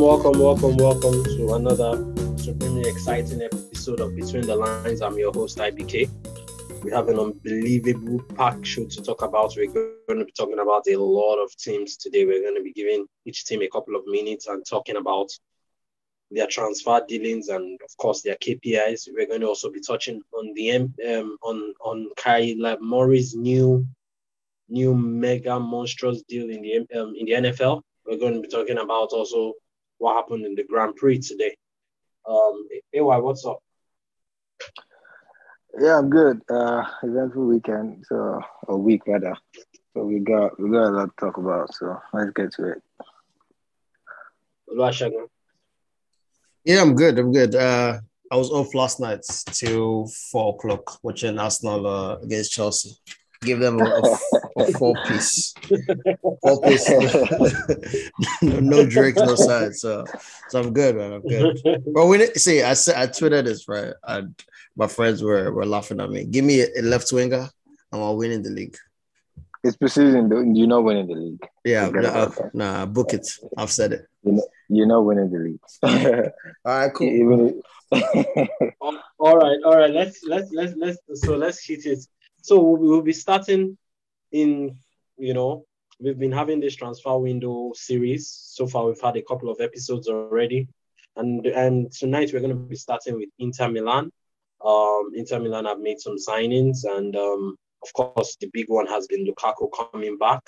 Welcome, welcome, welcome, welcome to another supremely exciting episode of Between the Lines. I'm your host, IBK. We have an unbelievable pack show to talk about. We're going to be talking about a lot of teams today. We're going to be giving each team a couple of minutes and talking about their transfer dealings and, of course, their KPIs. We're going to also be touching on the um, on on Kyler Murray's new new mega monstrous deal in the um, in the NFL. We're going to be talking about also what happened in the Grand Prix today. Um, AY, what's up? Yeah, I'm good. Uh, eventful weekend, so a week rather. So we got we got a lot to talk about. So let's get to it. Yeah, I'm good. I'm good. Uh, I was off last night till four o'clock watching Arsenal uh, against Chelsea. Give them a, a, a four piece, four piece. no, no Drake, no side. So, so I'm good, man. I'm good. But we see. I said I tweeted this right, and my friends were were laughing at me. Give me a, a left winger, and we're winning the league. It's precision. You're not winning the league. Yeah, nah, nah, book it. I've said it. You're not, you're not winning the league. all right, cool. Even all right, all right. Let's let's let's let's so let's hit it. So we'll be starting in, you know, we've been having this transfer window series. So far, we've had a couple of episodes already. And, and tonight we're going to be starting with Inter Milan. Um, Inter Milan have made some signings, and um, of course, the big one has been Lukaku coming back.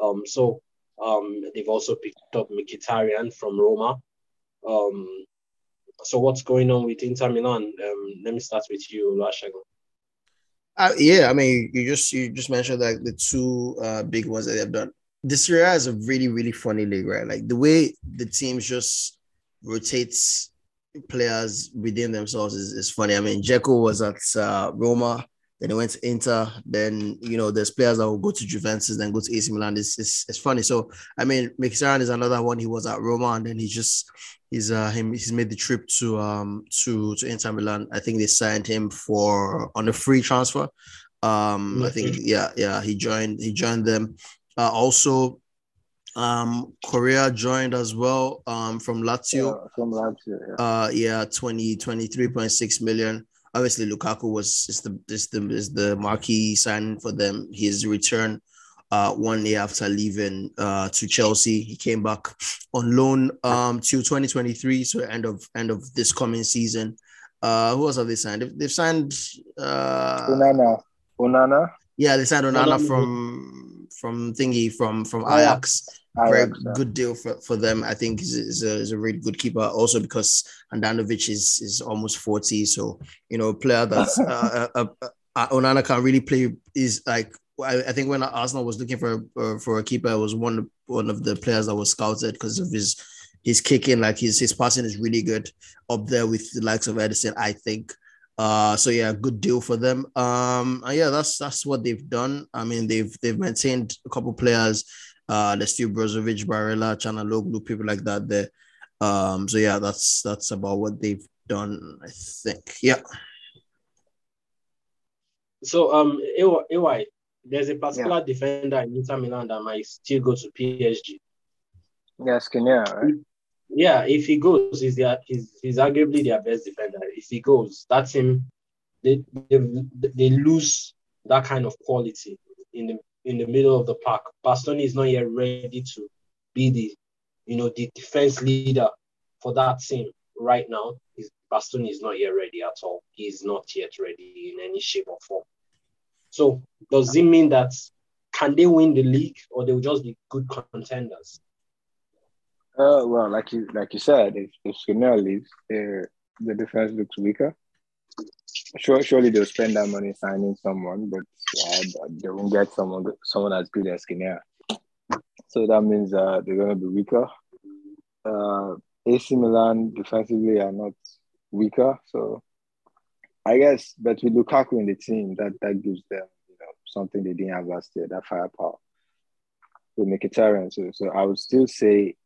Um, so um, they've also picked up Mkhitaryan from Roma. Um, so what's going on with Inter Milan? Um, let me start with you, Oluwasegun. Uh, yeah, I mean, you just you just mentioned like the two uh, big ones that they've done. The Serie A is a really really funny league, right? Like the way the teams just rotates players within themselves is, is funny. I mean, Dzeko was at uh, Roma, then he went to Inter. Then you know, there's players that will go to Juventus, then go to AC Milan. It's, it's, it's funny. So I mean, Mkhitaryan is another one. He was at Roma, and then he just he's uh him he's made the trip to um to to Inter Milan. I think they signed him for on a free transfer. Um, I think yeah yeah he joined he joined them. Uh, also, um, Correa joined as well. Um, from Lazio. Yeah, from Lazio. Yeah. Uh, yeah, 20, 23.6 million. Obviously, Lukaku was is the is the is the marquee signing for them. His return uh, one day after leaving uh, to Chelsea. He came back on loan um, to 2023, so end of end of this coming season. Uh, who else have they signed? They've, they've signed uh, Onana. Onana. Yeah, they signed Onana from from thingy from from Ajax. Very good deal for, for them. I think is, is, a, is a really good keeper. Also because Handanovic is is almost 40, so you know, a player that's uh, uh, uh, uh, Onana can really play is like I, I think when Arsenal was looking for uh, for a keeper, it was one one of the players that was scouted because of his his kicking, like his his passing is really good up there with the likes of Ederson, I think. Uh, so yeah, good deal for them. Um, and yeah, that's that's what they've done. I mean, they've they've maintained a couple players. Uh, there's still Brozovic, Barella, Calhanoglu, people like that there. Um, so yeah, that's that's about what they've done. I think. Yeah. So um, AY, there's a particular yeah. defender in Inter Milan that might still go to PSG. Yeah, Skriniar, right? Yeah, if he goes, he's their he's, he's arguably their best defender. If he goes, that's him. They, they they lose that kind of quality in the in the middle of the park. Bastoni is not yet ready to be the you know the defense leader for that team right now. His Bastoni is not yet ready at all. He's not yet ready in any shape or form. So does it mean that can they win the league or they'll just be good contenders? Uh, well, like you like you said, if, if Skriniar leaves, the defense looks weaker. Sure, surely they'll spend that money signing someone, but uh, they won't get someone someone as good as Skriniar. So that means uh, they're going to be weaker. Uh, AC Milan defensively are not weaker, so I guess, but with Lukaku in the team, that that gives them you know something they didn't have last year, that firepower. With Mkhitaryan, so so I would still say,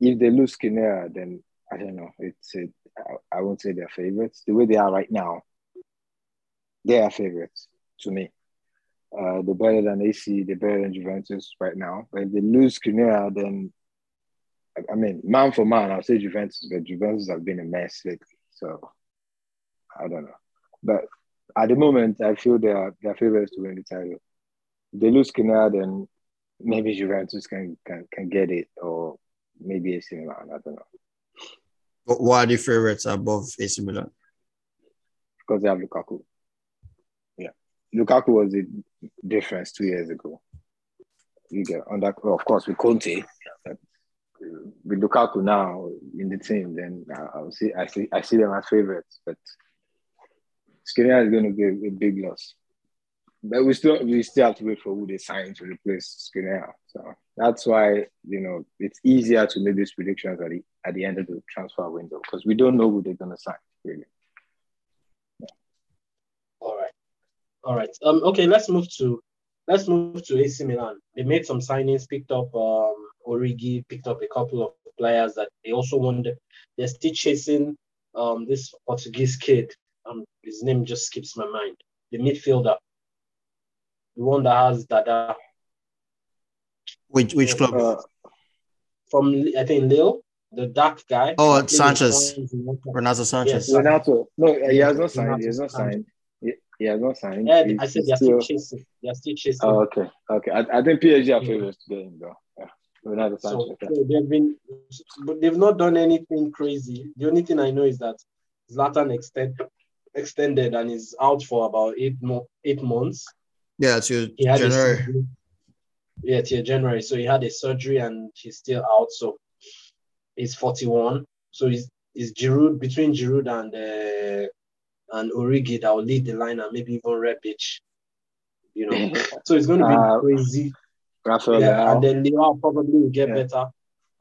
if they lose Skriniar, then I don't know. It's it, I, I won't say they're favorites. The way they are right now, they are favorites to me. Uh, they're better than AC. They're better than Juventus right now. But if they lose Skriniar, then I mean, man for man, I'll say Juventus, but Juventus have been a mess lately. So I don't know. But at the moment, I feel they are they are favorites to win the title. If they lose Skriniar, then maybe Juventus can, can can get it, or maybe AC Milan. I don't know. But why are the favorites above AC Milan? Because they have Lukaku. Lukaku was the difference two years ago. You get under, well, of course, with Conte, with Lukaku now in the team, then I, will see I see I see them as favorites, but Skriniar is going to be a, a, big loss. But we still we still have to wait for who they sign to replace Skriniar. So that's why you know it's easier to make these predictions at the at the end of the transfer window because we don't know who they're going to sign really. Yeah. All right, all right. Um, okay, let's move to let's move to AC Milan. They made some signings, picked up um, Origi, picked up a couple of players that they also wanted. They're still chasing um, this Portuguese kid. Um, his name just skips my mind. The midfielder, the one that has Dada. Which which club? Uh, from I think Lille, the dark guy. Oh, Sanches. Renato Sanches. Yes. Renato. No, he has not signed. He has not signed. He has not signed. Yeah, He's I said they're still, still chasing. They're still chasing. Oh, okay. Okay. I, I think PSG are favorites to get him though. Yeah. Renato Sanches. So, so they've been but they've not done anything crazy. The only thing I know is that Zlatan extend, extended and is out for about eight mo- eight months. Yeah, to January. yeah, till January. So he had a surgery and he's still out. So he's 41. So he's, he's Giroud between Giroud and uh, and Origi that will lead the line and maybe even Rebic. You know, so it's going to be uh, crazy. Rafael yeah, and then Leao probably will get yeah. better.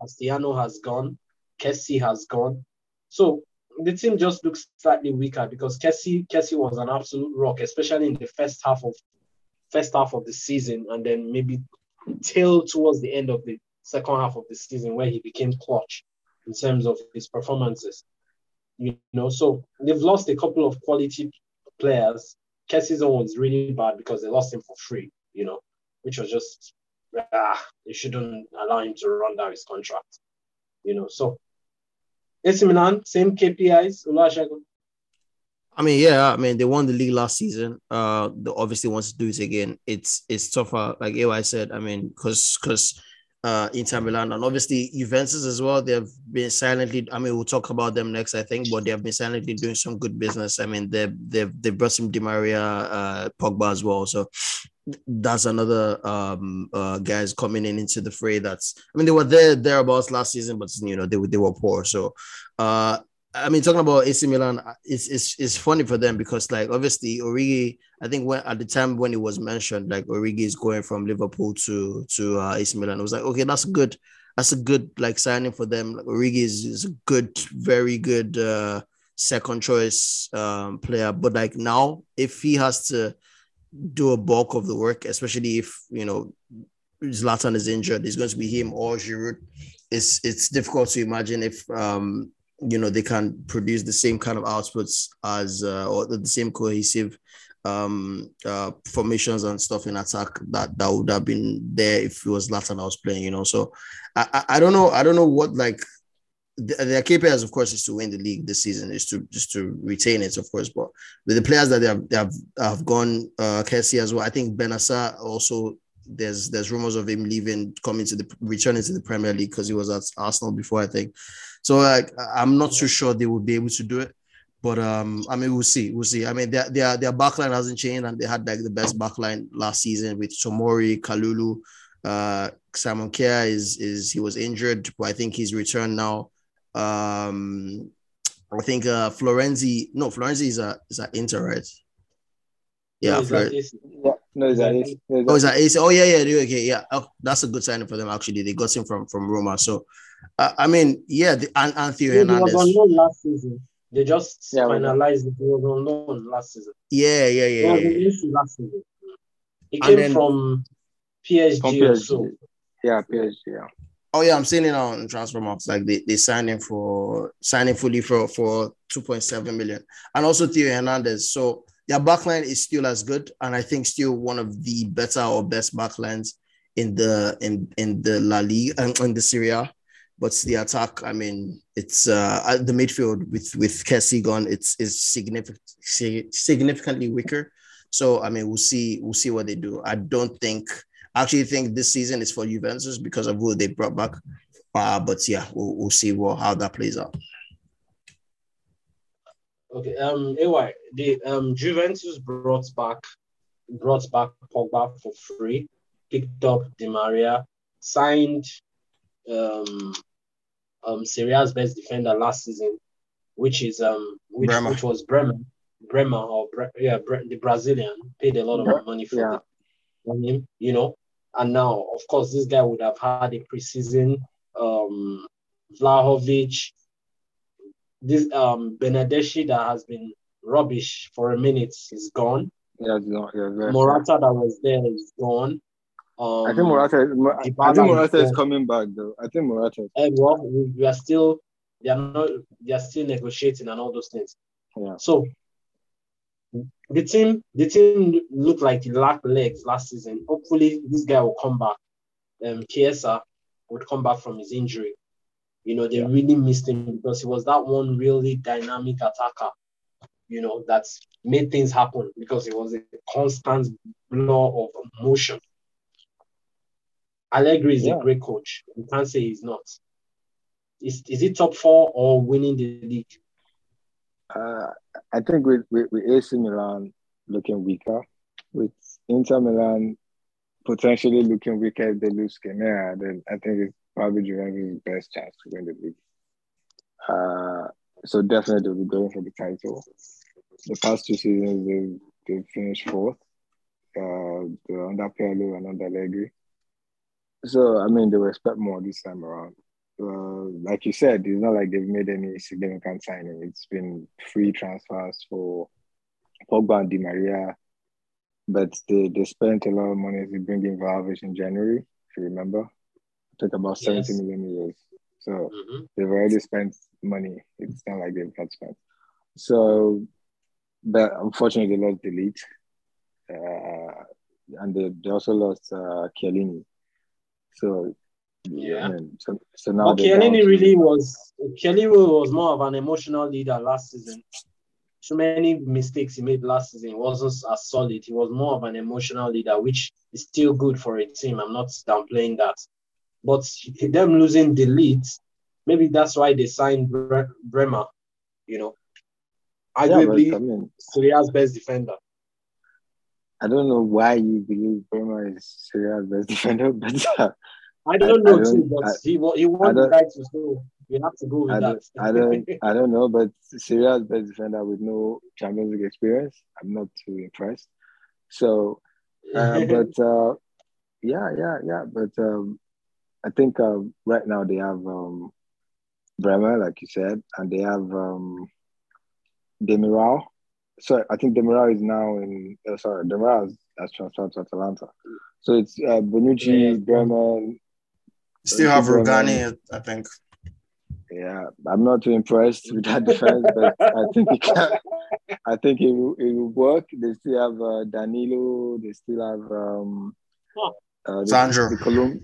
Castellano has gone, Kessie has gone. So the team just looks slightly weaker because Kessie Kessie was an absolute rock, especially in the first half of first half of the season, and then maybe till towards the end of the second half of the season where he became clutch in terms of his performances. You know, so they've lost a couple of quality players. Kessie's one was really bad because they lost him for free, you know, which was just ah, they shouldn't allow him to run down his contract. You know, so AC Milan, same KPIs, Oluwasegun. I mean, yeah, I mean, they won the league last season. Uh, they obviously wants to do it again. It's it's tougher, like AY said. I mean, because because uh Inter Milan and obviously Juventus as well. They've been silently. I mean, we'll talk about them next, I think, but they have been silently doing some good business. I mean, they've they've they brought some Di Maria, uh, Pogba as well. So that's another um uh guys coming in into the fray. That's I mean, they were there thereabouts last season, but you know they they were poor. So uh I mean, talking about AC Milan, uh, it's, it's it's funny for them because like obviously Origi, I think when at the time when it was mentioned, like Origi is going from Liverpool to to uh, AC Milan, it was like okay, that's good, that's a good like signing for them. Like Origi is, is a good, very good uh, second choice um, player, but like now if he has to do a bulk of the work, especially if you know Zlatan is injured, it's going to be him or Giroud. It's it's difficult to imagine if um you know they can produce the same kind of outputs as uh, or the same cohesive um uh formations and stuff in attack that that would have been there if it was Zlatan I was playing you know? So I, I, I don't know I don't know what like their KPIs of course is to win the league this season is to just to retain it of course but with the players that they have they have, have gone uh Kessie as well I think Bennacer also there's there's rumors of him leaving coming to the returning to the Premier League because he was at Arsenal before I think so like I'm not too sure they will be able to do it. But um, I mean, we'll see. We'll see. I mean, their their their backline hasn't changed, and they had like the best backline last season with Tomori, Kalulu, uh, Simon Kjær is is he was injured, but I think he's returned now. Um, I think uh Florenzi, no, Florenzi is a is at Inter, right? Yeah, no, yeah, no, is that AC? Oh, is that AC? Oh, yeah, yeah, okay, yeah. Oh, that's a good signing for them. Actually, they got him from from Roma, so uh, I mean, yeah, the, and, and Theo yeah, Hernandez. was on loan last season. They just yeah, finalized it. He was on loan last season. Yeah, yeah, yeah. He yeah, yeah. last season. He came then, from PSG. From PSG. Yeah, PSG. Yeah. Oh yeah, I'm seeing it on Transfermarkt. Like they, they signed him for signing fully for for 2.7 million, and also Theo Hernandez. So their backline is still as good, and I think still one of the better or best backlines in the in in the La Liga and in the Serie A. But the attack, I mean, it's uh, the midfield with with Kessie gone, it's is significant significantly weaker. So I mean, we'll see we'll see what they do. I don't think I actually think this season is for Juventus because of who they brought back. Uh, but yeah, we'll, we'll see what, how that plays out. Okay, um, AY, the um Juventus brought back brought back Pogba for free, picked up Di Maria, signed um um Serie A's best defender last season, which is um which, which was Bremer, Bremer or Bre- yeah Bre- the Brazilian paid a lot of money for, yeah. the, him, you know. And now, of course, this guy would have had a preseason. Um, Vlahovic, this um Bernardeschi that has been rubbish for a minute is gone. Yeah, no, yeah, Morata that was there is gone. Um, I think Morata. I think Morata is, is coming back though. I think Morata. And well, we are still. They are not. They are still negotiating and all those things. Yeah. So the team, the team looked like it lacked legs last season. Hopefully, this guy will come back. Um, Chiesa would come back from his injury. You know, they yeah. really missed him because he was that one really dynamic attacker. You know, that made things happen because he was a constant blow of motion. Allegri is yeah. a great coach. You can't say he's not. Is, is it top four or winning the league? Uh, I think with, with, with AC Milan looking weaker, with Inter Milan potentially looking weaker if they lose Skriniar, then I think it's probably Juventus' best chance to win the league. Uh, so definitely they'll be going for the title. The past two seasons they've, they've finished fourth. Uh, the under Pirlo and under Allegri. So I mean they will expect more this time around uh, like you said, it's not like they've made any significant signing. It's been free transfers for Pogba and Di Maria, but they, they spent a lot of money to bring in Vlahovic in January, if you remember. Think about yes. 70 million euros. So mm-hmm. they've already spent money. It's not like they've not spent. So, but unfortunately, they lost the Uh, and they, they also lost uh, Chiellini. So yeah. so, so now but Chiellini really was Chiellini was more of an emotional leader last season. So many mistakes he made last season wasn't as solid. He was more of an emotional leader, which is still good for a team. I'm not downplaying that. But them losing the lead, maybe that's why they signed Bre- Bremer, you know. Arguably, yeah, I mean, Serie A's best defender. I don't know why you believe Bremer is Serie A's best defender, but uh, I don't know I don't, too, but I, he he won the right to so we have to go with I that. I don't I don't know, but Serie A's best defender with no Champions League experience. I'm not too impressed. So, uh, but uh, yeah, yeah, yeah. But um, I think uh, right now they have um, Bremer, like you said, and they have um, Demiral. So I think Demiral is now in. Uh, sorry, Demiral has transferred to Atalanta. So it's uh, Bonucci, yeah. Bremer, Still have Rugani, I think. Yeah, I'm not too impressed with that defense, but I think it can. I think it will, it will work. They still have uh, Danilo. They still have um, uh, Sandro. The, the Colum-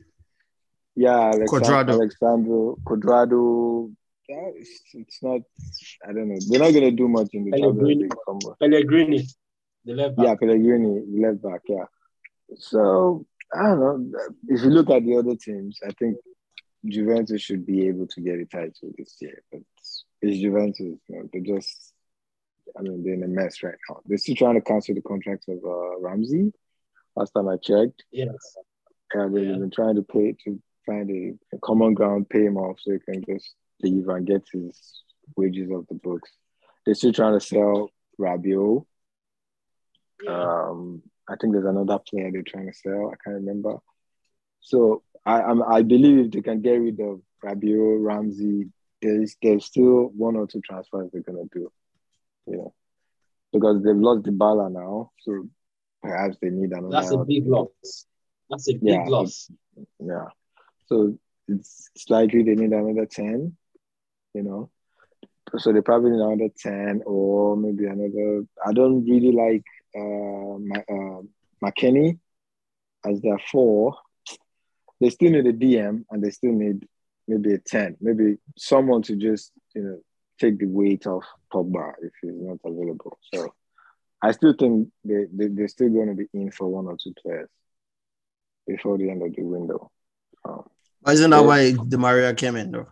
yeah, Alexand- Cuadrado. Alexandro Cuadrado. Yeah, it's, it's, not. I don't know. They're not gonna do much in the Pellegrini. Pellegrini, the left back. Yeah, Pellegrini, left back. Yeah. So I don't know. If you look at the other teams, I think Juventus should be able to get a title this year. But it's Juventus. You know, they're just, I mean, they're in a mess right now. They're still trying to cancel the contract of uh, Ramsey. Last time I checked. Yes. Yeah, they've yeah. been trying to pay to find a, a, common ground, pay him off so he can just leave and get his wages off the books. They're still trying to sell Rabiot. Yeah. Um, I think there's another player they're trying to sell. I can't remember. So I I'm, i believe if they can get rid of Rabiot, Ramsey, there's there's still one or two transfers they're gonna do. You know, because they've lost the Dybala now, so perhaps they need another. That's a big loss. That's a big yeah, loss. Yeah. So it's, likely they need another ten. You know, so they probably need another ten or maybe another. I don't really like uh, my, uh, McKennie as their four, they still need a DM and they still need maybe a 10, maybe someone to just, you know, take the weight off Pogba if he's not available. So I still think they, they, they're still going to be in for one or two players before the end of the window. Um, isn't that why Di Maria came in though?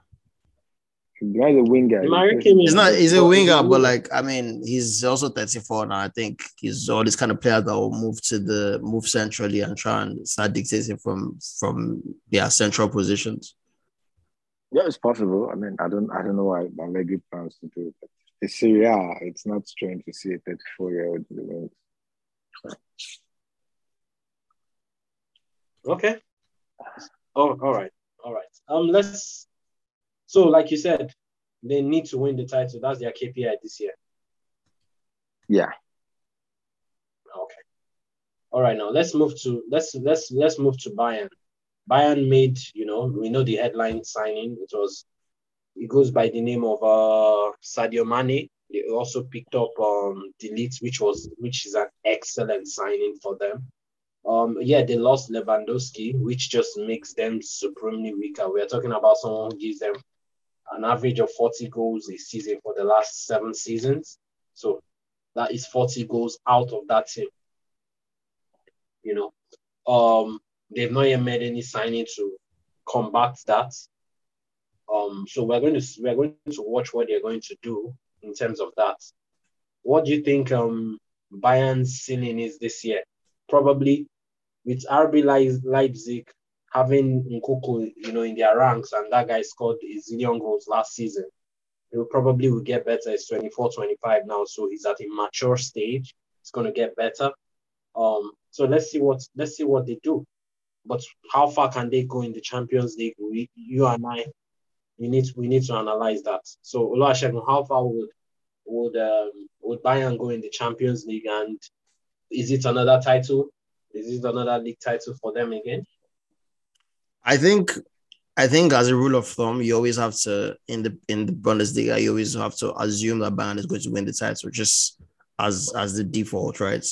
He's a winger. Mario came in. He's not. He's a winger, but like I mean, he's also 34 now. I think he's all this kind of player that will move to the move centrally and try and start dictating from from yeah central positions. Yeah, it's possible. I mean, I don't I don't know why Allegri plans to do it. It's Serie A. It's not strange to see a 34 year old in the wings. Okay. Oh, all right, all right. Um, let's so, like you said, they need to win the title. That's their KPI this year. Yeah. Okay. All right. Now let's move to let's let's let's move to Bayern. Bayern made you know we know the headline signing. It was it goes by the name of uh Sadio Mane. They also picked up um De Ligt, which was which is an excellent signing for them. Um, yeah, they lost Lewandowski, which just makes them supremely weaker. We're talking about someone who gives them an average of 40 goals a season for the last seven seasons. So that is 40 goals out of that team. You know, um, they've not yet made any signing to combat that. Um, so we're going to we're going to watch what they're going to do in terms of that. What do you think um Bayern's ceiling is this year? Probably with RB Leipzig having Nkunku, you know, in their ranks, and that guy scored a zillion goals last season. He probably will get better. It's 24, 25 now, so he's at a mature stage. It's going to get better. Um, so let's see what let's see what they do. But how far can they go in the Champions League? We, you and I, we need we need to analyze that. So Oluwasegun, how far would would um, would Bayern go in the Champions League, and is it another title? Is it another league title for them again? I think I think as a rule of thumb, you always have to in the in the Bundesliga, you always have to assume that Bayern is going to win the title, just as as the default, right?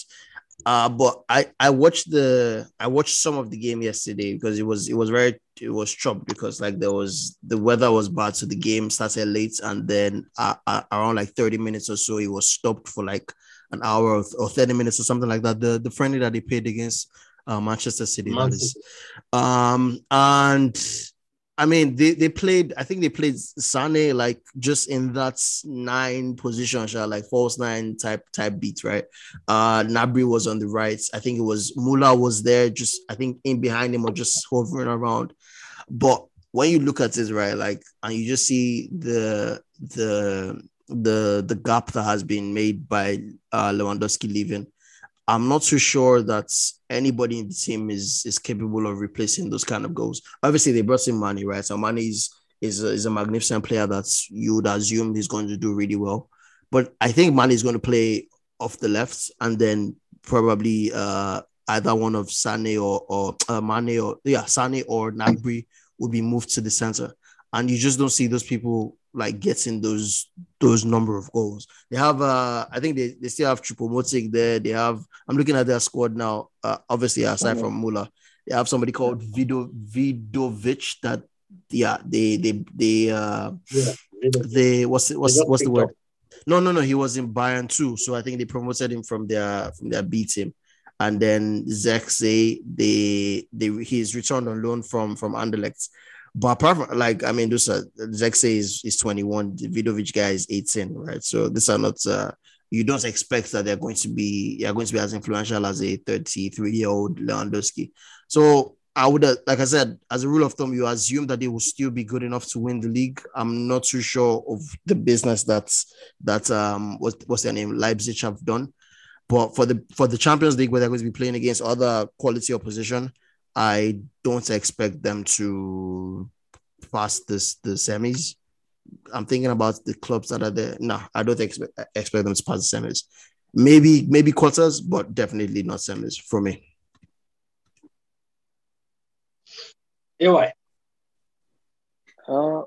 Uh, but I I watched the I watched some of the game yesterday because it was it was very it was chopped because like there was the weather was bad, so the game started late, and then uh, uh, around like thirty minutes or so, it was stopped for like an hour or, or thirty minutes or something like that. The the friendly that they played against uh, Manchester City. Is. Um, and I mean, they, they played, I think they played Sane like just in that nine position, like false nine type type beat, right? Uh Gnabry was on the right. I think it was Muller was there, just I think in behind him or just hovering around. But when you look at this, right, like and you just see the the the the gap that has been made by uh Lewandowski leaving I'm not too sure that anybody in the team is is capable of replacing those kind of goals. Obviously, they brought in Mane, right? So Mane is is a, is a magnificent player that you would assume he's going to do really well. But I think Mane is going to play off the left, and then probably uh, either one of Sane or or uh, Mane or yeah Sane or Gnabry will be moved to the center, and you just don't see those people like getting those those number of goals. They have uh I think they, they still have Choupo-Moting there. They have I'm looking at their squad now. Uh, obviously aside from Muller, they have somebody called Vido Vidovic that yeah they they they uh yeah, they what's it, what's what's the word? Up. No, no, no. He was in Bayern too, so I think they promoted him from their from their B team. And then Zirkzee, they they he's returned on loan from from Anderlecht. But apart from like, I mean, this uh, Zirkzee is is 21, the Vidovic guy is 18, right? So these are not uh, you don't expect that they're going to be they are going to be as influential as a 33 year old Lewandowski. So I would uh, like I said, as a rule of thumb, you assume that they will still be good enough to win the league. I'm not too sure of the business that's that um what, what's their name Leipzig have done. But for the for the Champions League, where they're going to be playing against other quality opposition, I don't expect them to pass this the semis. I'm thinking about the clubs that are there. No, I don't expect expect them to pass the semis. Maybe maybe quarters, but definitely not semis for me. Anyway. Uh,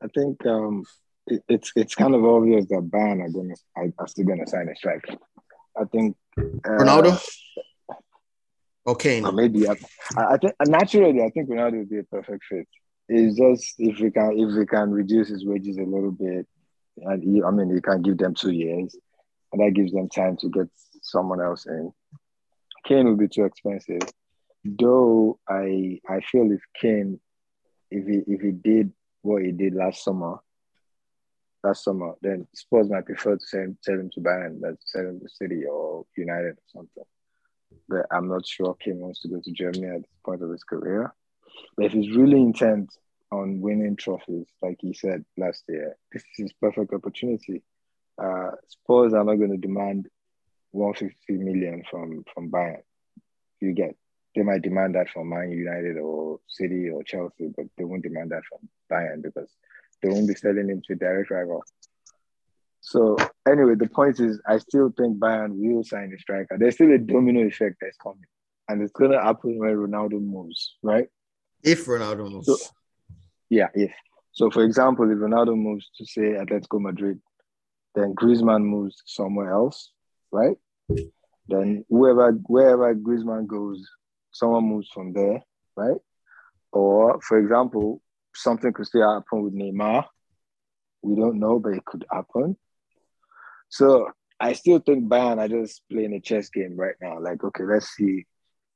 I think um, it, it's it's kind of obvious that Bayern are going to are still going to sign a striker. I think uh, Ronaldo. Okay. Or maybe I, I think naturally I think Ronaldo would be a perfect fit it's just if we can if we can reduce his wages a little bit, and he, I mean, he can give them two years, and that gives them time to get someone else in. Kane would be too expensive. Though I I feel if Kane, if he if he did what he did last summer, last summer, then Spurs might prefer to send send him to Bayern than send him to City or United or something. But I'm not sure Kane wants to go to Germany at this point of his career. But if he's really intent on winning trophies, like he said last year, this is his perfect opportunity. Uh, Spurs are not going to demand 150 million from from Bayern. You get they might demand that from Man United or City or Chelsea, but they won't demand that from Bayern because they won't be selling him to a direct rival. So anyway, the point is, I still think Bayern will sign a striker. There's still a domino effect that's coming, and it's gonna happen when Ronaldo moves, right? If Ronaldo moves, so, yeah, if so, for example, if Ronaldo moves to say Atletico Madrid, then Griezmann moves somewhere else, right? Then whoever wherever Griezmann goes, someone moves from there, right? Or for example, something could still happen with Neymar. We don't know, but it could happen. So I still think Bayern are just playing a chess game right now. Like, okay, let's see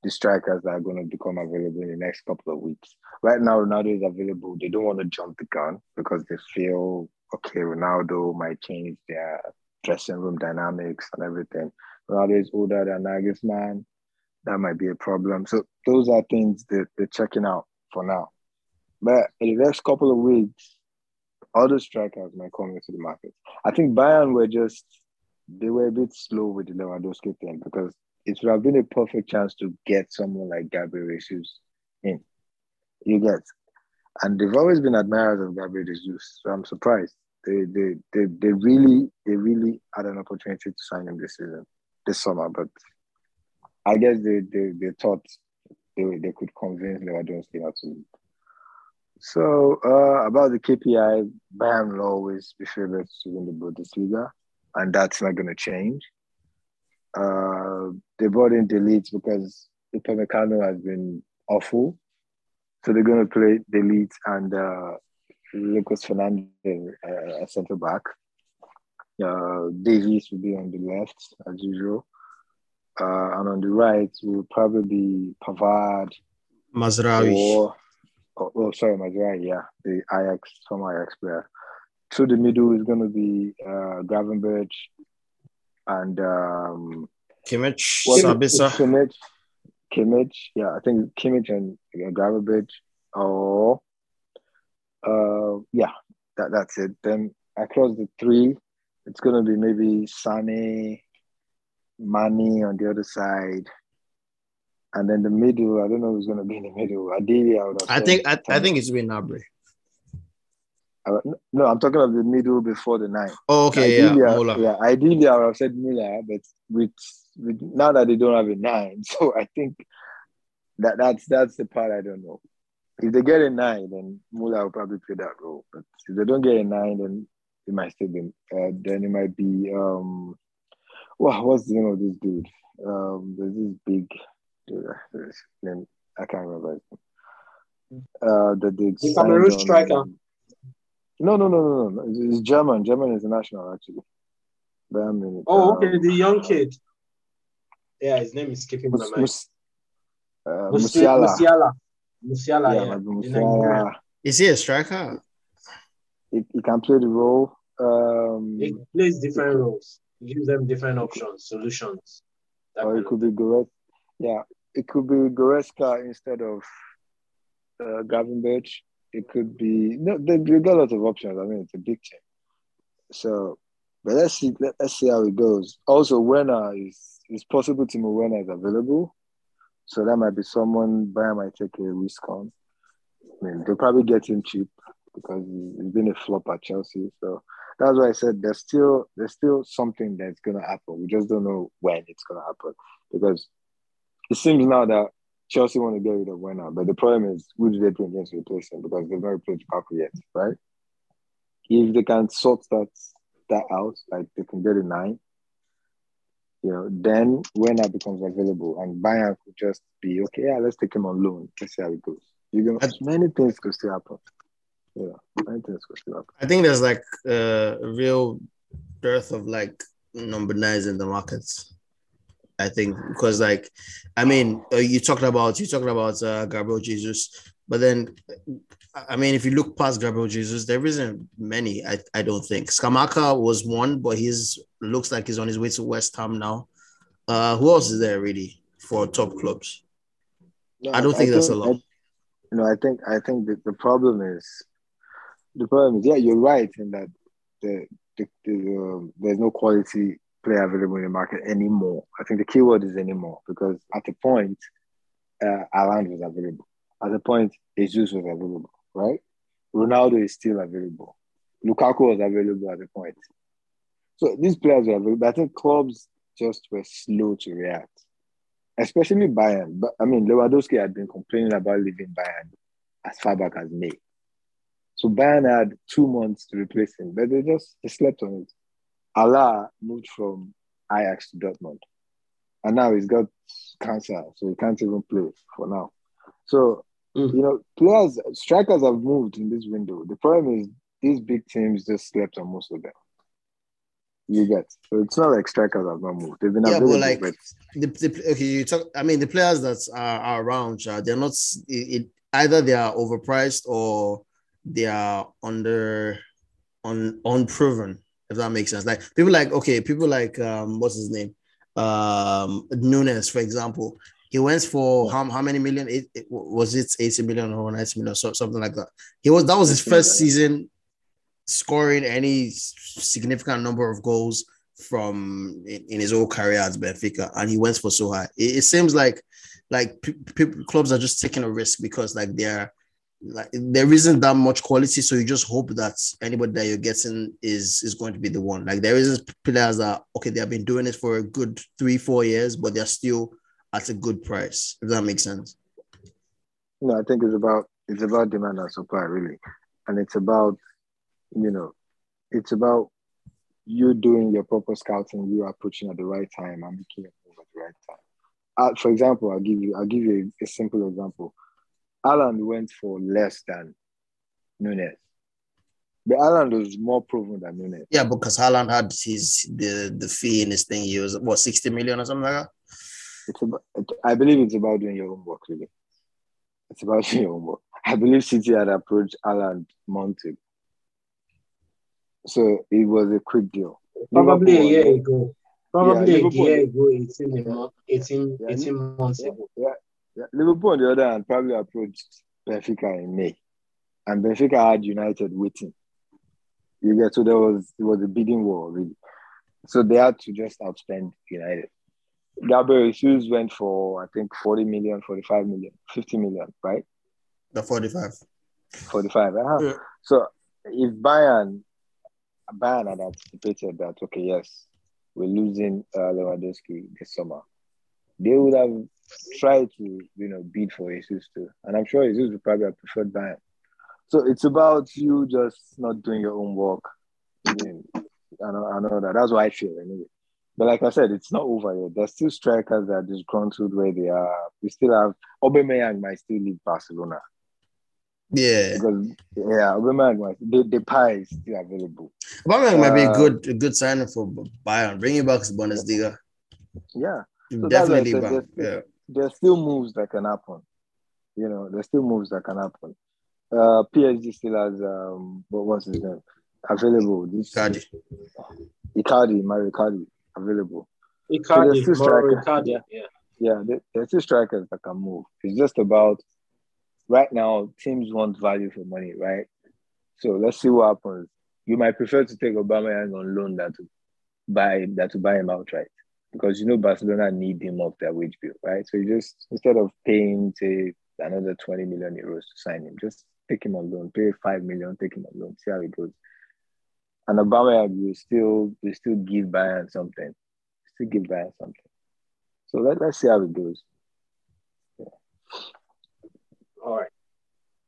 the strikers that are going to become available in the next couple of weeks. Right now, Ronaldo is available. They don't want to jump the gun because they feel, okay, Ronaldo might change their dressing room dynamics and everything. Ronaldo is older than Nagelsmann. That might be a problem. So those are things that they're checking out for now. But in the next couple of weeks, other strikers might come into the market. I think Bayern were just they were a bit slow with the Lewandowski thing because it would have been a perfect chance to get someone like Gabriel Jesus in. You get, and they've always been admirers of Gabriel Jesus, so I'm surprised. They they they they really they really had an opportunity to sign him this season, this summer, but I guess they they, they thought they they could convince Lewandowski not to so uh, about the KPI, Bayern will always be favorites to win the Bundesliga, and that's not going to change. Uh, they brought in Ligt because Upamecano has been awful, so they're going to play De Ligt and uh, Lucas Hernandez uh, centre back. Uh, Davies will be on the left as usual, uh, and on the right will probably be Pavard, Mazraoui. or oh, oh sorry, Maguire, yeah, the Ajax, from Ajax player. Through the middle is going to be uh, Gravenberch and um, Kimmich, Sabitzer. Kimmich, Kimmich, yeah, I think Kimmich and uh, Gravenberch. Oh, uh, yeah, that, that's it. Then across the three, it's going to be maybe Sane, Mane on the other side, and then the middle, I don't know who's going to be in the middle. Ideally, I would I think I, I think it's been. Uh, no, I'm talking of the middle before the nine. Oh, okay, ideally, yeah, I, yeah. Ideally, I would have said Muller, but with, with now that they don't have a nine, so I think that that's that's the part I don't know. If they get a nine, then Muller will probably play that role. But if they don't get a nine, then it might still be. Uh, then it might be um, well, what's the name of this dude? Um, there's this big name I can't remember. Uh, the the Cameroon striker. No, no, no, no, no. It's German. German international actually. Minute. Oh, okay, um, the young kid. Yeah, his name is skipping my mind. Mus- uh, Musiala. Musiala. Musiala, yeah. yeah. Musiala. Is he a striker? He, he can play the role. Um, he plays different roles. He gives them different options, solutions. Or it could be Goret. Yeah, it could be Goretzka instead of uh, Gravenberch. It could be no. They, they got lots of options. I mean, it's a big team. So, but let's see. Let, us see how it goes. Also, Werner is it's possible Timo Werner is available, so that might be someone Bayern might take a risk on. I mean, they'll probably get him cheap because he's been a flop at Chelsea. So that's why I said there's still there's still something that's gonna happen. We just don't know when it's gonna happen because it seems now that Chelsea want to get rid of Werner, but the problem is who do they bring in to replace him because they've not replaced Lukaku yet, right? If they can sort that that out, like they can get a nine, you know, then Werner becomes available and Bayern could just be okay. Yeah, let's take him on loan. Let's see how it goes. You can many things could still happen. Yeah, many things could still happen. I think there's like uh, a real dearth of like number nines in the markets. I think because like, I mean, uh, you talked about you talked about uh, Gabriel Jesus, but then, I mean, if you look past Gabriel Jesus, there isn't many. I, I don't think Scamacca was one, but he's looks like he's on his way to West Ham now. Uh, who else is there really for top clubs? No, I don't think, think that's a lot. I, you know, I think I think that the problem is the problem is yeah, you're right in that the, the, the um, there's no quality player available in the market anymore. I think the keyword is anymore because at the point, uh, Haaland was available. At the point, Jesus was available, right? Ronaldo is still available. Lukaku was available at the point. So these players were available. I think clubs just were slow to react, especially Bayern. But I mean, Lewandowski had been complaining about leaving Bayern as far back as May. So Bayern had two months to replace him, but they just they slept on it. Haller moved from Ajax to Dortmund, and now he's got cancer, so he can't even play for now. So mm. you know, players, strikers have moved in this window. The problem is these big teams just slept on most of them. You get so it's not like strikers have not moved. They've been yeah, but like but... the, the, okay, you talk. I mean, the players that are, are around, they're not. It, it, either they are overpriced or they are under on unproven. If that makes sense, like people like okay, people like um, what's his name, um, Nunez, for example. He went for how, how many million? It, it, was it 80 million or 90 million, so, something like that. He was that was his first season scoring any significant number of goals from in, in his whole career at Benfica, and he went for so high. It, it seems like like p- p- clubs are just taking a risk because like they're like there isn't that much quality, so you just hope that anybody that you're getting is is going to be the one. Like there isn't players that okay, they have been doing it for a good three four years, but they're still at a good price. If that makes sense. No, I think it's about it's about demand and supply really, and it's about you know, it's about you doing your proper scouting, you are approaching at the right time and making a move at the right time. Uh, for example, I'll give you I'll give you a, a simple example. Haaland went for less than Nunez. But Haaland was more proven than Nunez. Yeah, because Haaland had his the the fee in his thing. He was what sixty million or something like that. It's about, I believe it's about doing your homework, really. It's about doing your homework. I believe City had approached Haaland months so it was a quick deal. Probably Liverpool, a year ago. Probably yeah, a year ago, 18, 18, yeah, 18 months yeah, ago. Yeah, yeah. Liverpool, on the other hand, probably approached Benfica in May. And Benfica had United waiting. You get so there was it was a bidding war really. So they had to just outspend United. Gabriel Jesus went for I think 40 million, 45 million, 50 million, right? The 45. 45. Uh-huh. Yeah. So if Bayern Bayern had anticipated that, okay, yes, we're losing uh, Lewandowski this summer. They would have tried to, you know, bid for Jesus too. And I'm sure Jesus would probably have preferred Bayern. So it's about you just not doing your own work. I, mean, I know, I know that. That's what I feel anyway. But like I said, it's not over yet. There's still strikers that are disgruntled where they are. We still have Aubameyang might still leave Barcelona. Yeah. Because yeah, Aubameyang, the, the pie is still available. Aubameyang uh, might be a uh, good a good signing for Bayern. Bring him back to Bundesliga. Yeah. So Definitely back. Yeah. There's still moves that can happen. You know, there's still moves that can happen. Uh PSG still has um what was his name? Available. This Icardi. Icardi, Mario Icardi available. Icardi, so Mario Icardi, yeah. Yeah, there's two strikers that can move. It's just about right now teams want value for money, right? So let's see what happens. You might prefer to take Aubameyang on loan than to buy that to buy him outright because you know Barcelona need him off their wage bill, right? So you just instead of paying say another 20 million euros to sign him, just take him on loan, pay five million, take him on loan, see how it goes. And Aubameyang will still will still give Bayern something, still give Bayern something. So let, let's see how it goes. All right.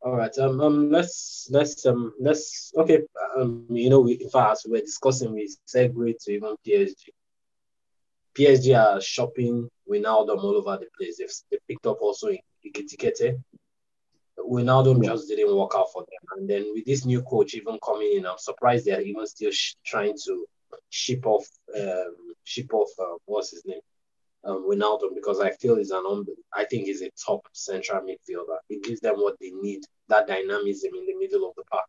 All right. Um, um let's let's um let's okay. Um, you know, we, in fact, as we are discussing we segue to even PSG. PSG are shopping Wijnaldum all over the place. They've, they picked up also in Ekitike. Wijnaldum yeah. just didn't work out for them. And then with this new coach even coming in, I'm surprised they're even still sh- trying to ship off, um, ship off, uh, what's his name? Um, Wijnaldum, because I feel he's an, un- I think he's a top central midfielder. It gives them what they need, that dynamism in the middle of the park.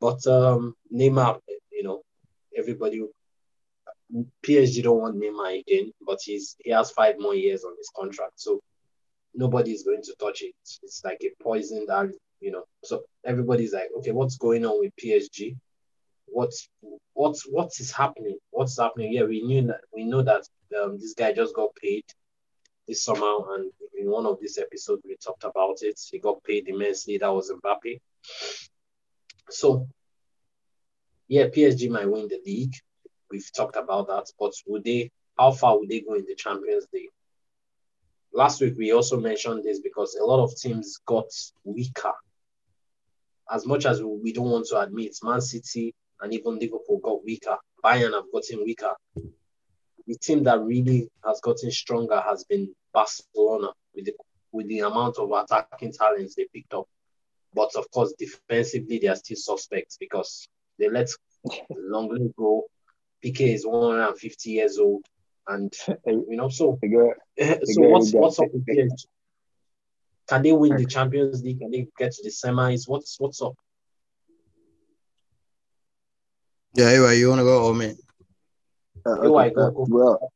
But um, Neymar, you know, everybody, PSG don't want Neymar again, but he's he has five more years on his contract. So nobody is going to touch it. It's like a poisoned you know. So everybody's like, okay, what's going on with PSG? What's what's what is happening? What's happening? Yeah, we knew that we know that um, this guy just got paid this summer, and in one of these episodes we talked about it. He got paid immensely. That was Mbappe. So yeah, PSG might win the league. We've talked about that, but would they? How far would they go in the Champions League? last week we also mentioned this because a lot of teams got weaker. As much as we don't want to admit, Man City and even Liverpool got weaker. Bayern have gotten weaker. The team that really has gotten stronger has been Barcelona with the with the amount of attacking talents they picked up. But of course, defensively, they are still suspects because they let Lenglet go. Piqué is 150 years old. And you know, so so what's what's up with PSG? Can they win the Champions League? Can they get to the semis? What's what's up? Yeah, anyway, you wanna go or me? Uh, okay. go, go. Well,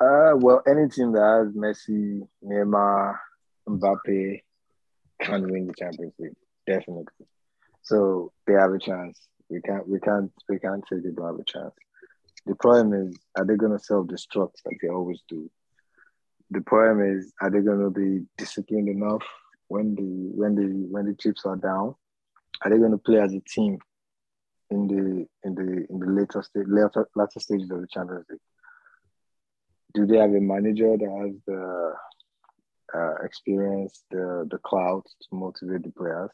uh, well, any team that has Messi, Neymar, Mbappe can win the Champions League, definitely. So they have a chance. We can't, we can't, we can't say they don't have a chance. The problem is, are they going to self-destruct like they always do? The problem is, are they going to be disciplined enough when the when the when the chips are down? Are they going to play as a team in the in the in the later stage later later stages of the Champions League? Do they have a manager that has the uh, experience, the the clout to motivate the players?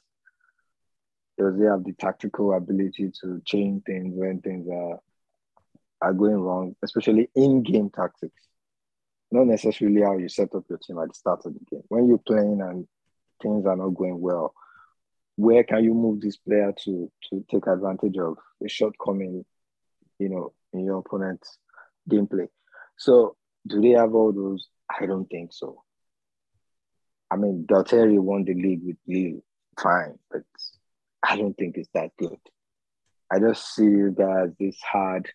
Does they have the tactical ability to change things when things are are going wrong, especially in game tactics. Not necessarily how you set up your team at the start of the game. When you're playing and things are not going well, where can you move this player to to take advantage of a shortcoming, you know, in your opponent's gameplay? So, do they have all those? I don't think so. I mean, Galtier won the league with Lille, fine, but I don't think it's that good. I just see you guys this hard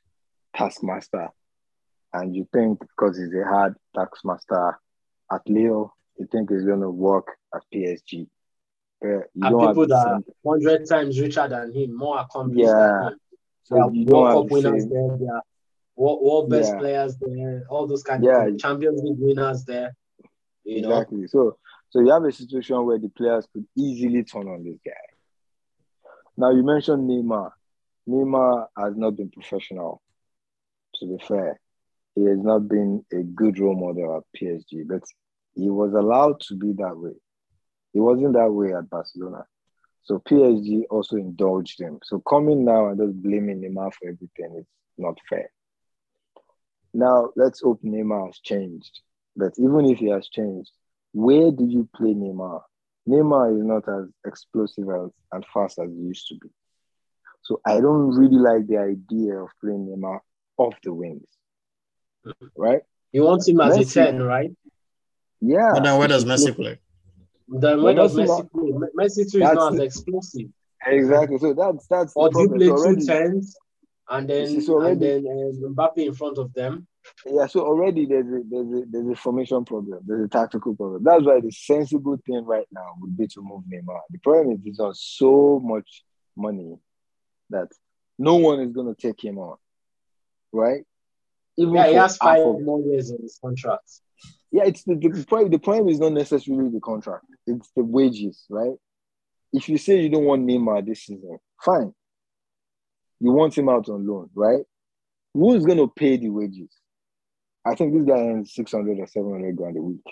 taskmaster. And you think because he's a hard taskmaster at Lille, you think he's going to work at PSG. But you and people that are 100 times richer than him, more accomplished yeah. than him. So World Cup winners there, there are world, world best yeah. players there, all those kind yeah. of Champions League winners there. You exactly. Know? So so you have a situation where the players could easily turn on this guy. Now you mentioned Neymar. Neymar has not been professional to be fair, he has not been a good role model at PSG, but he was allowed to be that way. He wasn't that way at Barcelona. So PSG also indulged him. So coming now and just blaming Neymar for everything is not fair. Now let's hope Neymar has changed. But even if he has changed, where do you play Neymar? Neymar is not as explosive as, and fast as he used to be. So I don't really like the idea of playing Neymar off the wings, right? You want him as Messi, a 10, right? Yeah. But then where does Messi play? Then where does Messi play? Messi too is not as explosive. Exactly. So that's that's or do you play already, two tens and then already, and then um, Mbappe in front of them? Yeah, so already there's a there's a there's a formation problem, there's a tactical problem. That's why the sensible thing right now would be to move Neymar. The problem is he's on so much money that no one is gonna take him on right? Even yeah, he has five more years in his contract. Yeah, it's the, the point. The point is not necessarily the contract; it's the wages, right? If you say you don't want Neymar this season, fine. You want him out on loan, right? Who's going to pay the wages? I think this guy earns six hundred or seven hundred grand a week.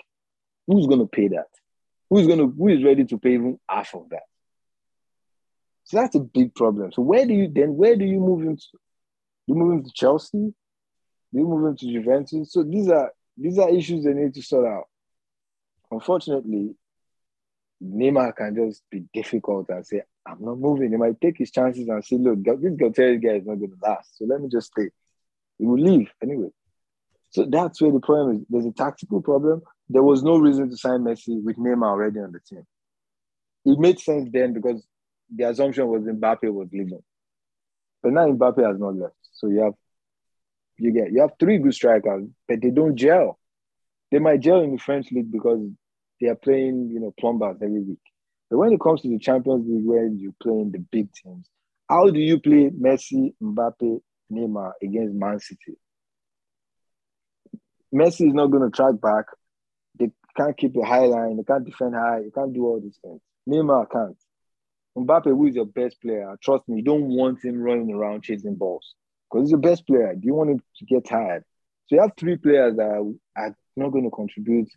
Who's going to pay that? Who's going to? Who is ready to pay even half of that? So that's a big problem. So where do you then? Where do you move him to? You move him to Chelsea. You move him to Juventus. So these are these are issues they need to sort out. Unfortunately, Neymar can just be difficult and say, I'm not moving. He might take his chances and say, look, this Galtier guy is not going to last. So let me just stay. He will leave anyway. So that's where the problem is. There's a tactical problem. There was no reason to sign Messi with Neymar already on the team. It made sense then because the assumption was Mbappe was leaving. But now Mbappe has not left. So you have you get you have three good strikers, but they don't gel. They might gel in the French league because they are playing, you know, plumbers every week. But when it comes to the Champions League, where you play in the big teams, how do you play Messi, Mbappe, Neymar against Man City? Messi is not going to track back. They can't keep a high line. They can't defend high. You can't do all these things. Neymar can't. Mbappe, who is your best player, trust me, you don't want him running around chasing balls because he's your best player. Do you want him to get tired? So you have three players that are, not going to contribute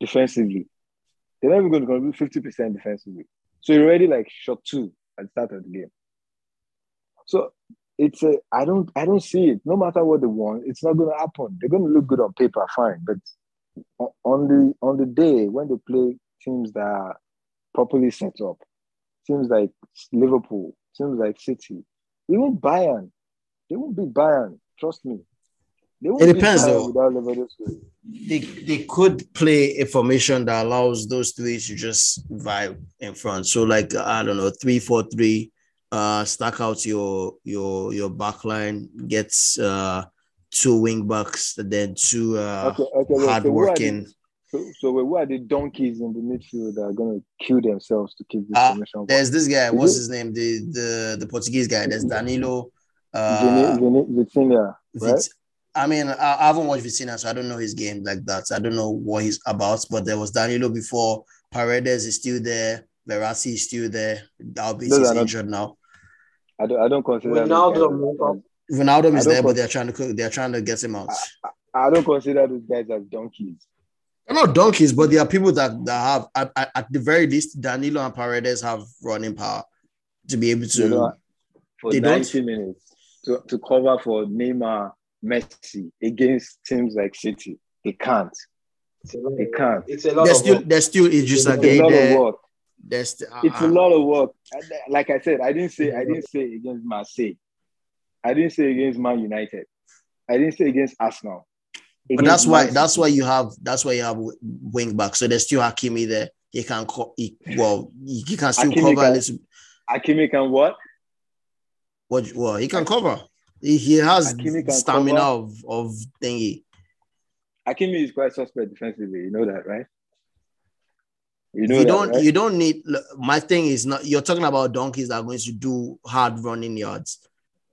defensively. They're not even going to contribute 50% defensively. So you're already like shot two at the start of the game. So it's a I don't I don't see it. No matter what they want, it's not gonna happen. They're gonna look good on paper, fine. But on the on the day when they play teams that are properly set up, teams like Liverpool, teams like City, even Bayern, they won't beat Bayern. Trust me. It depends though. They, they could play a formation that allows those three to just vibe in front. So like I don't know, three four three, uh stack out your your your back line, gets uh two wing backs, then two uh okay, okay, hard working. So, so who are the donkeys in the midfield that are gonna kill themselves to keep this uh, formation? There's this guy, what's his name? The the the Portuguese guy. There's Danilo. Uh, Vitinha, right? I mean, I, I haven't watched Vitinha, so I don't know his game like that. So I don't know what he's about. But there was Danilo before. Paredes is still there. Verratti is still there. Dalbis is injured now. I don't. I don't consider Ronaldo. Ronaldo is there, but they're trying to they're trying to get him out. I, I don't consider those guys as donkeys. They're not donkeys, but there are people that, that have at, at the very least Danilo and Paredes have running power to be able to. You know, for they 90 don't, minutes to, to cover for Neymar Messi against teams like City. They can't. They can't. It's a lot there's of still, work. There's still Idris it's a lot of work. There's, uh, it's a lot of work. Like I said, I didn't say I didn't say against Marseille. I didn't say against Man United. I didn't say against Arsenal. Against but that's why that's why you have that's why you have wing back. So there's still Hakimi there. He can co- he, well he, can still Hakimi cover. Can, Hakimi can what? What? Well, he can cover. He, he has stamina of, of thingy. Hakimi is quite suspect defensively. You know that, right? You know you don't right? you don't need my thing is not you're talking about donkeys that are going to do hard running yards.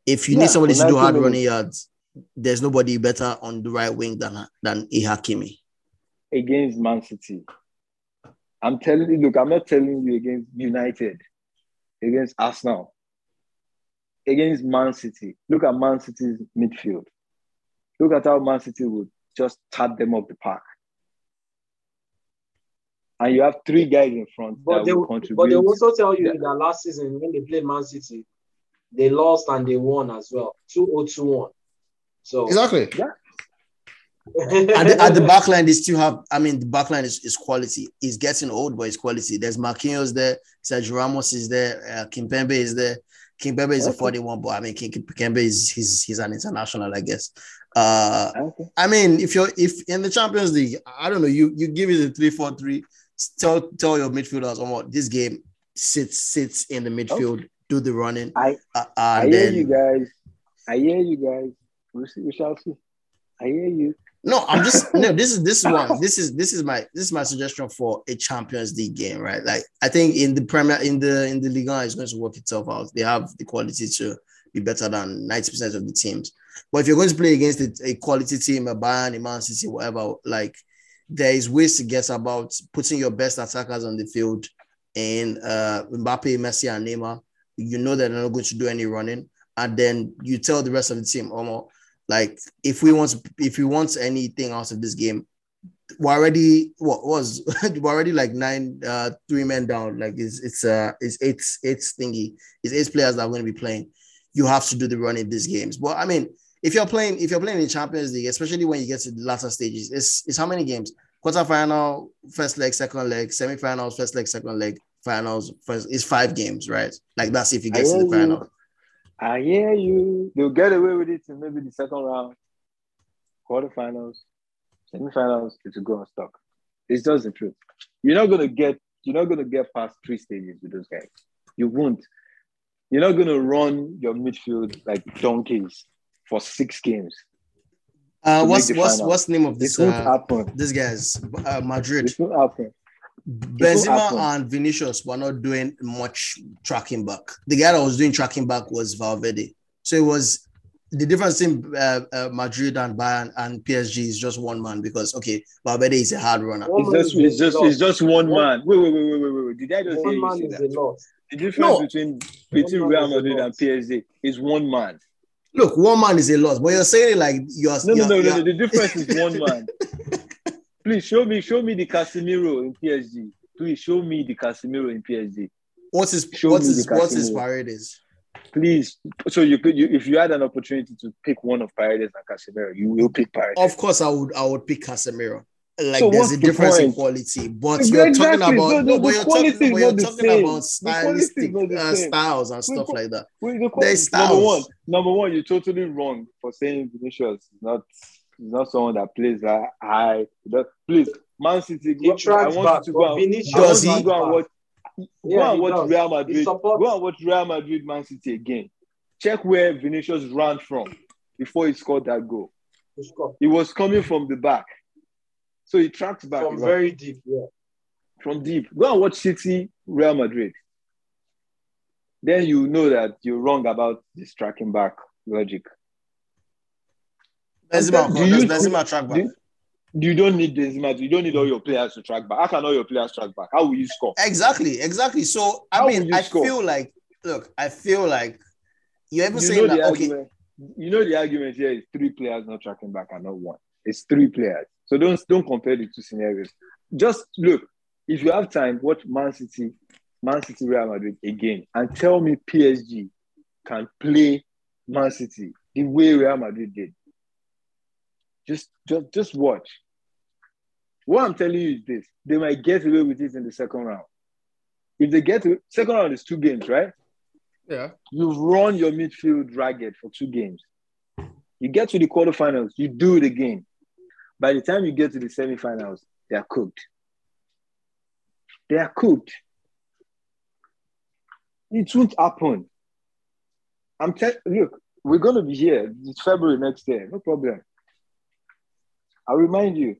If you yeah, need somebody to do hard running yards, there's nobody better on the right wing than than Hakimi. Against Man City. I'm telling you, look, I'm not telling you against United, against Arsenal against Man City. Look at Man City's midfield. Look at how Man City would just tap them up the park. And you have three guys in front but they, But they also tell you that last season when they played Man City, they lost and they won as well. 2-0-2-1. So exactly. Yeah. at, the, at the back line, they still have. I mean, the back line is, is quality. It's getting old, but it's quality. There's Marquinhos there. Sergio Ramos is there. Uh, Kimpembe is there. Kimpembe is okay. a 41, but I mean King Kimpembe is he's he's an international, I guess. Uh okay. I mean, if you're if in the Champions League, I don't know, you you give it a three four three, tell tell your midfielders on what this game sits sits in the midfield, okay. do the running. I uh, I hear then, you guys. I hear you guys. We see, we shall see. I hear you. No, I'm just no. This is this is one. This is this is my this is my suggestion for a Champions League game, right? Like I think in the Premier in the in the Liga it's going to work itself out. They have the quality to be better than ninety percent of the teams. But if you're going to play against a, a quality team, a Bayern, a Man City, whatever, like there is ways to guess about putting your best attackers on the field and uh Mbappe, Messi, and Neymar. You know that they're not going to do any running, and then you tell the rest of the team, Omo, like if we want if we want anything out of this game, we're already what was we're already like nine uh three men down. Like it's it's uh it's eight eight thingy. It's eight players that are going to be playing. You have to do the run in these games. But I mean, if you're playing if you're playing in Champions League, especially when you get to the latter stages, it's it's how many games? quarterfinal, first leg, second leg, semifinals, first leg, second leg, finals. First it's five games, right? Like that's if you get to the final. I hear you. They'll get away with it in maybe the second round, quarterfinals, semifinals. It will go unstuck. It's just the truth. You're not gonna get. You're not gonna get past three stages with those guys. You won't. You're not gonna run your midfield like donkeys for six games. Uh, what's what's what's the name of this? This uh, happen. This guy's uh, Madrid. This happen. Benzema and Vinicius were not doing much tracking back. The guy that was doing tracking back was Valverde. So it was the difference in uh, uh, Madrid and Bayern and PSG is just one man because okay, Valverde is a hard runner. It's just it's just it's just one man. Wait wait wait wait wait wait. Did I just one man is that? a lot. The difference no. between between Real Madrid and PSG is one man. Look, one man is a lot, but you're saying it like you're no you're, no no, no, no. The difference is one man. Please show me show me the Casemiro in PSG. Please show me the Casemiro in PSG. What's his show what's his what's his Paredes? Please, so you could, you, if you had an opportunity to pick one of Paredes and Casemiro, you will pick Paredes. Of course, I would. I would pick Casemiro. Like so there's a the difference point? in quality, but you're talking about no, no, but you're talking, but you're talking about stylistic uh, styles and stuff like that. The, there's styles. Number one, number one, you're totally wrong for saying Vinicius is not is not someone that plays that high. Please, Man City, go, I want back, you to go and, does he? Go and watch, yeah, go and watch does. Real Madrid. Go and watch Real Madrid, Man City again. Check where Vinicius ran from before he scored that goal. He was coming from the back. So he tracks back. From very deep, yeah. From deep. Go and watch City, Real Madrid. Then you know that you're wrong about this tracking back logic. Benzema, do you, Benzema track back? Do, you don't need Benzema. You don't need all your players to track back. How can all your players track back? How will you score? Exactly, exactly. So I How mean, I score? feel like, look, I feel like you ever you saying that? Okay, you know the argument here is three players not tracking back and not one. It's three players. So don't don't compare the two scenarios. Just look. If you have time, watch Man City, Man City, Real Madrid again, and tell me PSG can play Man City the way Real Madrid did. Just, just, just watch. What I'm telling you is this: they might get away with it in the second round. If they get to second round is two games, right? Yeah. You've run your midfield ragged for two games. You get to the quarterfinals, you do it again. By the time you get to the semifinals, they are cooked. They are cooked. It won't happen. I'm telling look, we're gonna be here. It's February next year, no problem. I remind you.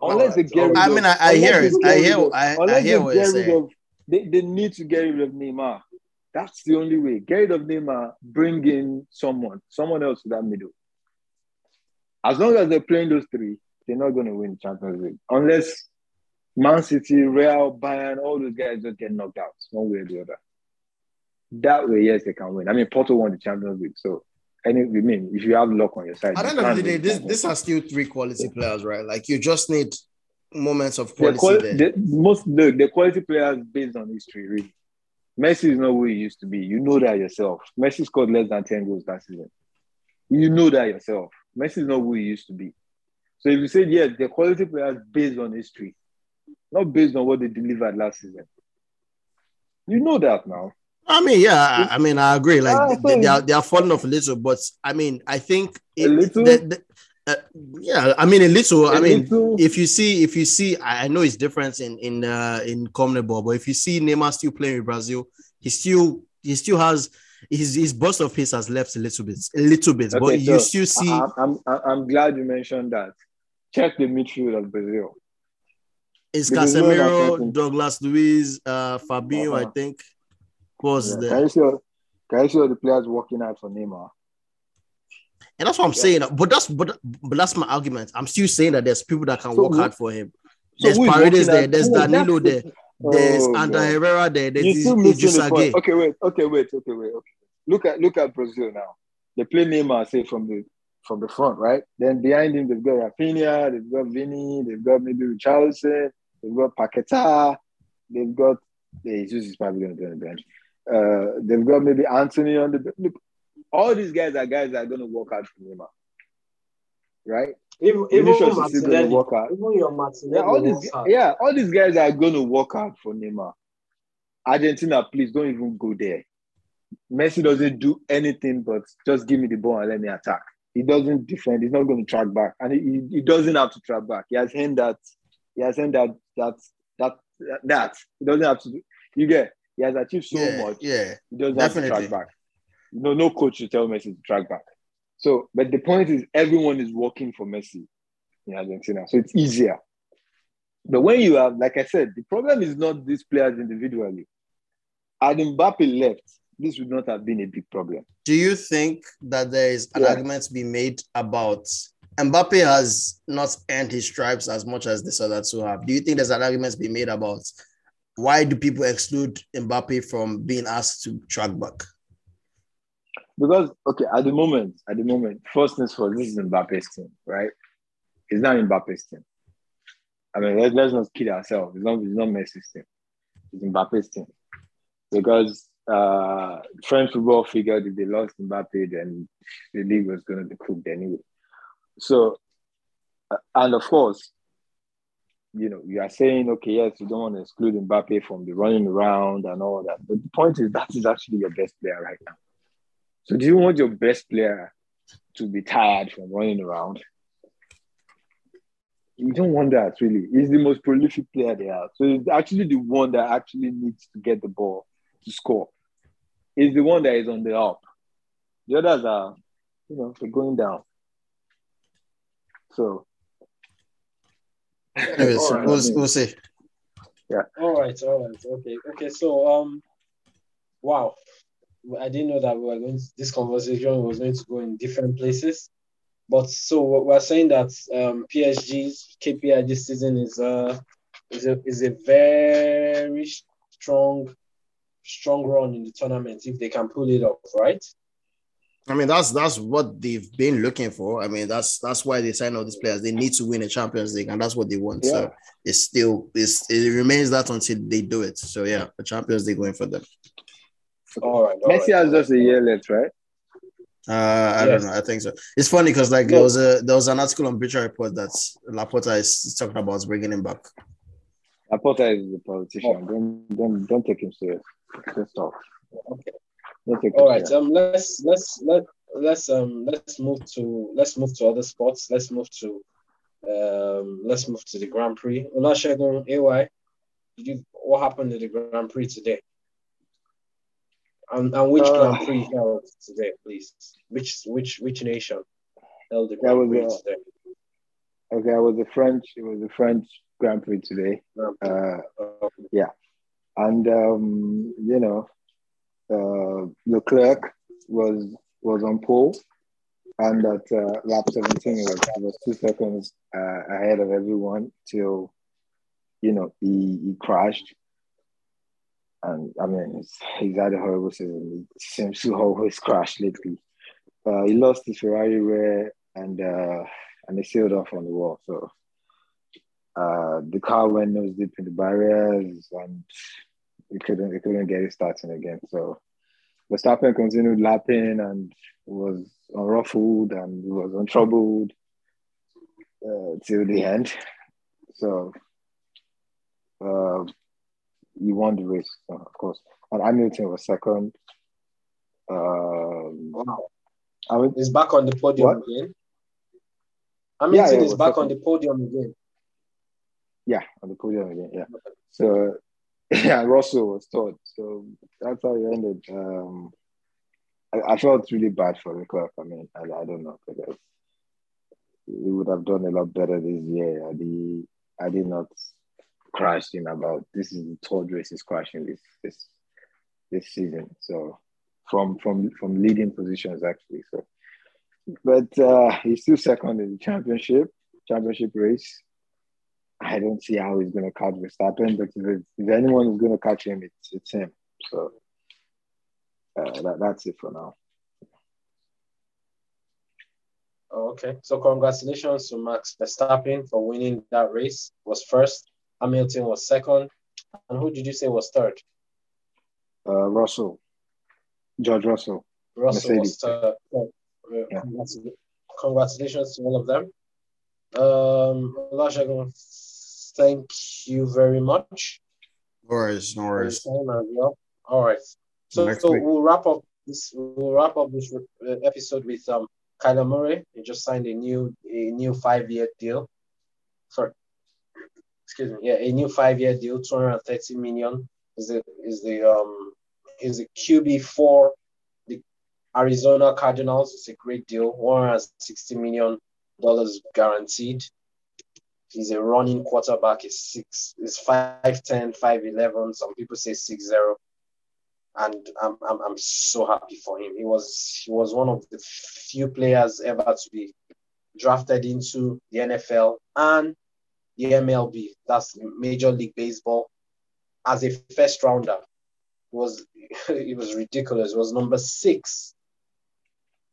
Oh, unless they oh, get I mean, I, I hear it. I hear. I, I hear what you're saying. Of, they, they need to get rid of Neymar. That's the only way. Get rid of Neymar. Bring in someone, someone else to that middle. As long as they're playing those three, they're not going to win Champions League unless Man City, Real, Bayern, all those guys just get knocked out one way or the other. That way, yes, they can win. I mean, Porto won the Champions League, so any I mean, if you have luck on your side. At the end of the day, this this are still three quality players, right? Like you just need moments of quality. Quali- the, most the, the quality players based on history, really. Messi is not who he used to be. You know that yourself. Messi scored less than 10 goals that season. You know that yourself. Messi is not who he used to be. So if you say yes, the quality players based on history, not based on what they delivered last season. You know that now. I mean, yeah, I mean, I agree. Like ah, they, they, are they are falling off a little, but I mean, I think it, a little. The, the, uh, yeah, I mean a little. A I mean, little. if you see, if you see, I know it's different in in uh, in CONMEBOL, but if you see Neymar still playing with Brazil, he still he still has his his burst of pace has left a little bit, a little bit, okay, but so you still see. I, I'm I'm glad you mentioned that. Check the midfield of Brazil. It's Casemiro, Douglas Luiz, uh, Fabinho, uh-huh. I think was yeah. Can you see all, can you see all the players working out for Neymar? And that's what I'm yeah. saying. But that's but but that's my argument. I'm still saying that there's people that can so work hard for him. There's so Paredes there. There's Danilo there. There's oh, Ander Herrera there. There's Okay, wait. Okay, wait. Okay, wait. Okay. Look at look at Brazil now. They play Neymar say from the from the front, right? Then behind him they've got Rafinha, they've got Vinny, they've got maybe Richarlison, they've got Paqueta, they've got yeah, Jesus is probably going to be on the bench. Uh, they've got maybe Antony on the look. All these guys are guys that are going to work out for Neymar. right? Even, even Martinelli, work out. even your Martinelli yeah, all these, yeah, all these guys are going to work out for Neymar. Argentina, please don't even go there. Messi doesn't do anything but just give me the ball and let me attack. He doesn't defend. He's not going to track back, and he, he doesn't have to track back. He has him that. He has him that that that that. He doesn't have to. Do, you get. He has achieved so yeah, much. Yeah, he doesn't definitely. have to track back. No, no coach should tell Messi to track back. So, but the point is, everyone is working for Messi in Argentina, so it's easier. But when you have, like I said, the problem is not these players individually. Had Mbappe left, this would not have been a big problem. Do you think that there is an yeah. argument to be made about Mbappe has not earned his stripes as much as the other two have? Do you think there's an argument to be made about why do people exclude Mbappe from being asked to track back? Because okay, at the moment, at the moment, first things first, this is Mbappe's team, right? It's not Mbappe's team. I mean, let's, let's not kid ourselves. It's not, it's not Messi's team. It's Mbappe's team. Because uh, French football figured if they lost Mbappe, then the league was going to be cooked anyway. So, uh, and of course, you know, you are saying, okay, yes, you don't want to exclude Mbappe from the running around and all that. But the point is, that is actually your best player right now. So, do you want your best player to be tired from running around? You don't want that, really. He's the most prolific player they have. So, it's actually the one that actually needs to get the ball to score is the one that is on the up. The others are, you know, they're going down. So, anyways, right, we'll, we'll see. Yeah. All right. All right. Okay. Okay. So, um, wow, I didn't know that we were going. To, this conversation was going to go in different places. But so we're saying that um, PSG's KPI this season is uh is a is a very strong strong run in the tournament if they can pull it off, right? I mean, that's that's what they've been looking for. I mean, that's that's why they sign all these players. They need to win a Champions League, and that's what they want. Yeah. So it's still it's it remains that until they do it. So yeah, the Champions League going for them. All right. All Messi right. has just a year left, right? Uh, I yes. don't know. I think so. It's funny because like no. there was a there was an article on Bleacher Report that Laporta is talking about bringing him back. Laporta is a politician. Don't don't don't take him serious. Just talk. Okay. All right. Um. Let's let's let let's um let's move to let's move to other sports. Let's move to um let's move to the Grand Prix. Olusegun AY, did you what happened to the Grand Prix today? And, and which uh, Grand Prix held today, please? Which which which nation held the Grand Prix a, today? Okay, it was the French. It was the French Grand Prix today. Uh, yeah, and um, you know, uh, Leclerc was was on pole, and that uh, lap 17 was, was two seconds uh, ahead of everyone till you know he, he crashed. And I mean, he's had a horrible season. He seems to always crash lately. Uh, he lost his Ferrari rear and uh, and he sailed off on the wall. So uh, the car went nose deep in the barriers and we couldn't we couldn't get it starting again. So Verstappen continued lapping and was unruffled and was untroubled uh, till the end. So uh, he won the race, of course. And Hamilton was second. Um, wow. I mean, he's back on the podium what? again. Hamilton yeah, is back second. on the podium again. Yeah, on the podium again. Yeah. So yeah, Russell was third. So that's how it ended. Um, I, I, felt really bad for the. I mean, I, I don't know because he would have done a lot better this year. I did, I did not crash in about this is the third race he's crashing this this this season. So from from from leading positions actually. So, but uh, he's still second in the championship championship race. I don't see how he's going to catch Verstappen, but if, if anyone is going to catch him, it's, it's him. So uh, that, that's it for now. Oh, okay. So congratulations to Max Verstappen for winning that race. Was first. Hamilton was second. And who did you say was third? Uh, Russell. George Russell. Russell Mercedes. was third. Yeah. congratulations to all of them. Um, thank you very much. No worries, no worries. Well. All right. So, so we'll wrap up this. We'll wrap up this uh, episode with um Kyler Murray. He just signed a new a new five year deal. Sorry, excuse me. Yeah, a new five year deal, two hundred thirty million. Is the is the um is the QB for the Arizona Cardinals. It's a great deal. One hundred sixty million dollars guaranteed. He's a running quarterback. He's six. He's 5'10", 5'11". Some people say six zero and I'm, I'm, I'm so happy for him. He was he was one of the few players ever to be drafted into the NFL and the MLB. That's Major League Baseball as a first rounder. It was it was ridiculous. It was number six.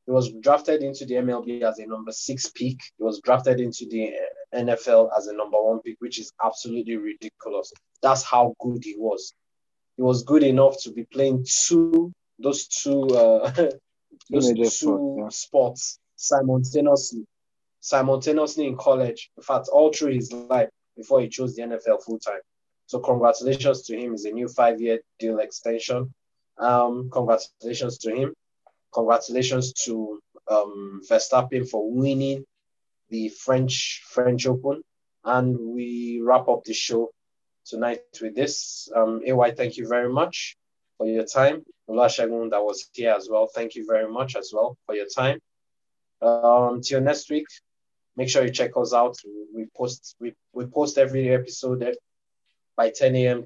He was drafted into the MLB as a number six pick. He was drafted into the NFL as a number one pick, which is absolutely ridiculous. That's how good he was he was good enough to be playing two those two uh, those two sport, yeah. sports simultaneously simultaneously in college. In fact, all through his life before he chose the NFL full time. So congratulations to him. It's a new five-year deal extension. Um, congratulations to him. Congratulations to um, Verstappen for winning the French French Open. And we wrap up the show tonight with this. Um, AY, thank you very much for your time. Oluwasegun that was here as well. Thank you very much as well for your time. Um, till next week, make sure you check us out. We post we, we post every episode by 10 a.m.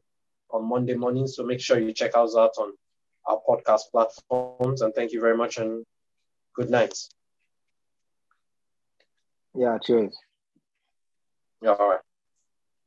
on Monday morning. So make sure you check us out on our podcast platforms. And thank you very much and good night. Yeah, cheers. Yeah, all right.